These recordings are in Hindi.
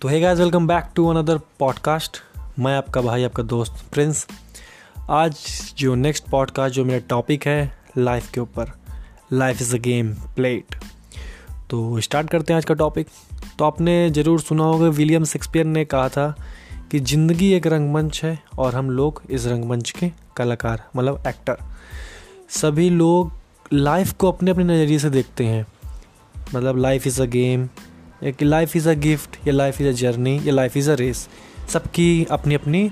तो है guys welcome back to another podcast मैं आपका भाई, आपका दोस्त प्रिंस आज जो नेक्स्ट पॉडकास्ट जो मेरा टॉपिक है लाइफ के ऊपर. Life is a game plate तो स्टार्ट करते हैं आज का टॉपिक तो आपने ज़रूर सुना होगा विलियम शेक्सपियर ने कहा था कि ज़िंदगी एक रंगमंच है और हम लोग इस रंगमंच के कलाकार मतलब एक्टर सभी लोग लाइफ को अपने अपने नज़रिए से देखते हैं. मतलब लाइफ इज़ अ गेम या कि लाइफ इज़ अ गिफ्ट या लाइफ इज़ अ जर्नी या लाइफ इज़ अ रेस सबकी अपनी अपनी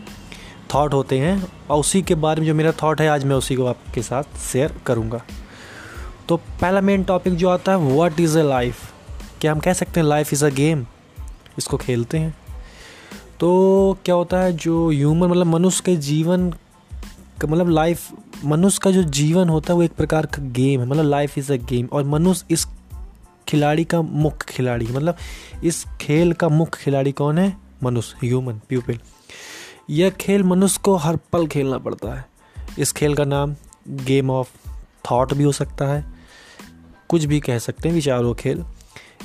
थॉट होते हैं और उसी के बारे में जो मेरा थॉट है, आज मैं उसी को आपके साथ शेयर करूँगा। तो पहला मेन टॉपिक जो आता है व्हाट इज़ अ लाइफ क्या हम कह सकते हैं लाइफ इज़ अ गेम इसको खेलते हैं। तो क्या होता है, जो ह्यूमन मतलब मनुष्य के जीवन का मतलब लाइफ मनुष्य का जो जीवन होता है, वो एक प्रकार का गेम है। मतलब लाइफ इज़ अ गेम और मनुष्य इस खिलाड़ी का मुख्य खिलाड़ी मतलब इस खेल का मुख्य खिलाड़ी कौन है? मनुष्य ह्यूमन पीपल यह खेल मनुष्य को हर पल खेलना पड़ता है। इस खेल का नाम गेम ऑफ़ थॉट भी हो सकता है। कुछ भी कह सकते हैं विचारों खेल।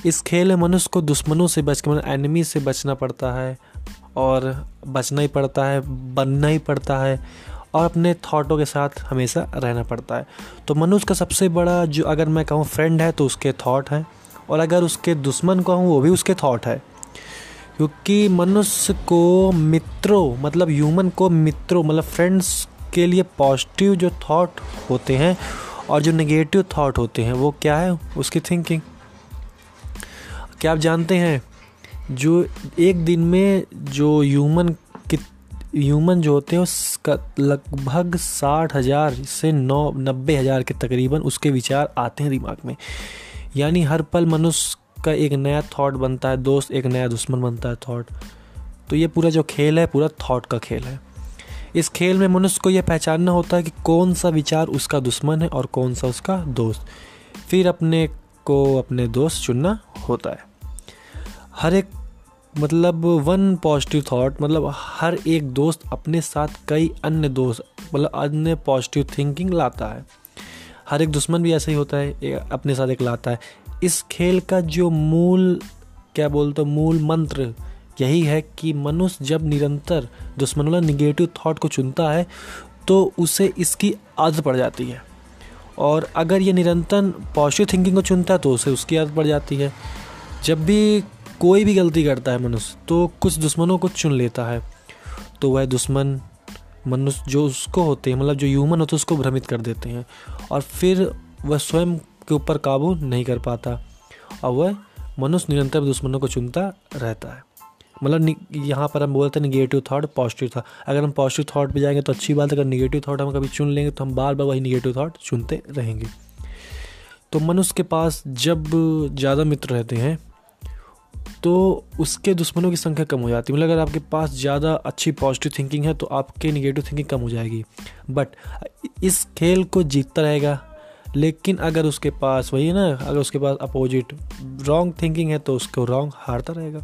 इस खेल में मनुष्य को दुश्मनों से बच मतलब एनिमी से बचना पड़ता है और बचना ही पड़ता है, बनना ही पड़ता है। और अपने थाटों के साथ हमेशा रहना पड़ता है। तो मनुष्य का सबसे बड़ा जो अगर मैं कहूँ फ्रेंड है तो उसके थाट हैं। और अगर उसके दुश्मन कहूँ, वो भी उसके थाट है। क्योंकि मनुष्य को मित्रों मतलब ह्यूमन को मित्रों मतलब फ्रेंड्स के लिए पॉजिटिव जो थॉट होते हैं और जो नेगेटिव थॉट होते हैं, वो क्या है उसकी थिंकिंग क्या आप जानते हैं, जो एक दिन में जो ह्यूमन ह्यूमन जो होते हैं, उसका लगभग साठ हज़ार से नौ, नब्बे हज़ार के तकरीबन उसके विचार आते हैं दिमाग में। यानी हर पल मनुष्य का एक नया थॉट बनता है, दोस्त एक नया दुश्मन बनता है थॉट तो ये पूरा जो खेल है, पूरा थॉट का खेल है। इस खेल में मनुष्य को यह पहचानना होता है कि कौन सा विचार उसका दुश्मन है और कौन सा उसका दोस्त। फिर अपने को अपने दोस्त चुनना होता है। हर एक मतलब वन पॉजिटिव थॉट मतलब हर एक दोस्त अपने साथ कई अन्य दोस्त मतलब अन्य पॉजिटिव थिंकिंग लाता है। हर एक दुश्मन भी ऐसा ही होता है अपने साथ एक लाता है। इस खेल का जो मूल, क्या बोलते मूल मंत्र यही है कि मनुष्य जब निरंतर दुश्मन वाला निगेटिव थॉट को चुनता है तो उसे इसकी आदत पड़ जाती है। और अगर ये निरंतर पॉजिटिव थिंकिंग को चुनता है तो उसे उसकी आदत पड़ जाती है। जब भी कोई भी गलती करता है मनुष्य तो कुछ दुश्मनों को चुन लेता है। तो वह दुश्मन मनुष्य जो उसको होते हैं मतलब जो ह्यूमन होते हैं, उसको भ्रमित कर देते हैं और फिर वह स्वयं के ऊपर काबू नहीं कर पाता और वह मनुष्य निरंतर दुश्मनों को चुनता रहता है। मतलब यहाँ पर हम बोलते हैं निगेटिव थाट पॉजिटिव था अगर हम पॉजिटिव थाट पे जाएँगे तो अच्छी बात है, अगर निगेटिव थाट हम कभी चुन लेंगे तो हम बार बार वही निगेटिव थाट चुनते रहेंगे। तो मनुष्य के पास जब ज़्यादा मित्र रहते हैं तो उसके दुश्मनों की संख्या कम हो जाती है। मतलब अगर आपके पास ज़्यादा अच्छी पॉजिटिव थिंकिंग है तो आपके निगेटिव थिंकिंग कम हो जाएगी। बट इस खेल को जीतता रहेगा। लेकिन अगर उसके पास, वही है ना, अगर उसके पास अपोजिट रॉन्ग थिंकिंग है तो उसको रॉन्ग हारता रहेगा।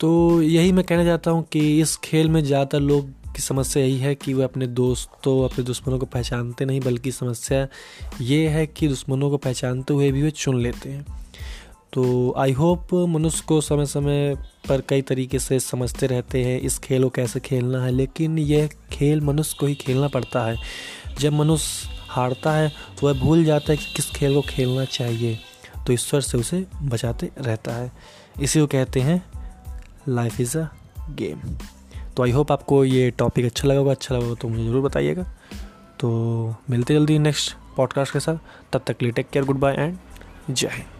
तो यही मैं कहना चाहता हूँ कि इस खेल में ज़्यादातर लोग की समस्या यही है कि वह अपने दोस्तों, अपने दुश्मनों को पहचानते नहीं, बल्कि समस्या ये है कि दुश्मनों को पहचानते हुए भी वे चुन लेते हैं। तो आई होप मनुष्य को समय समय पर कई तरीके से समझते रहते हैं, इस खेल को कैसे खेलना है, लेकिन यह खेल मनुष्य को ही खेलना पड़ता है। जब मनुष्य हारता है तो वह भूल जाता है कि किस खेल को खेलना चाहिए तो ईश्वर से उसे बचाते रहता है। इसी को कहते हैं लाइफ इज़ अ गेम तो आई होप आपको ये टॉपिक अच्छा लगा होगा अच्छा लगा होगा तो मुझे ज़रूर बताइएगा। तो मिलते जल्दी नेक्स्ट पॉडकास्ट के साथ, तब तक लिए take care good bye and जय हिंद।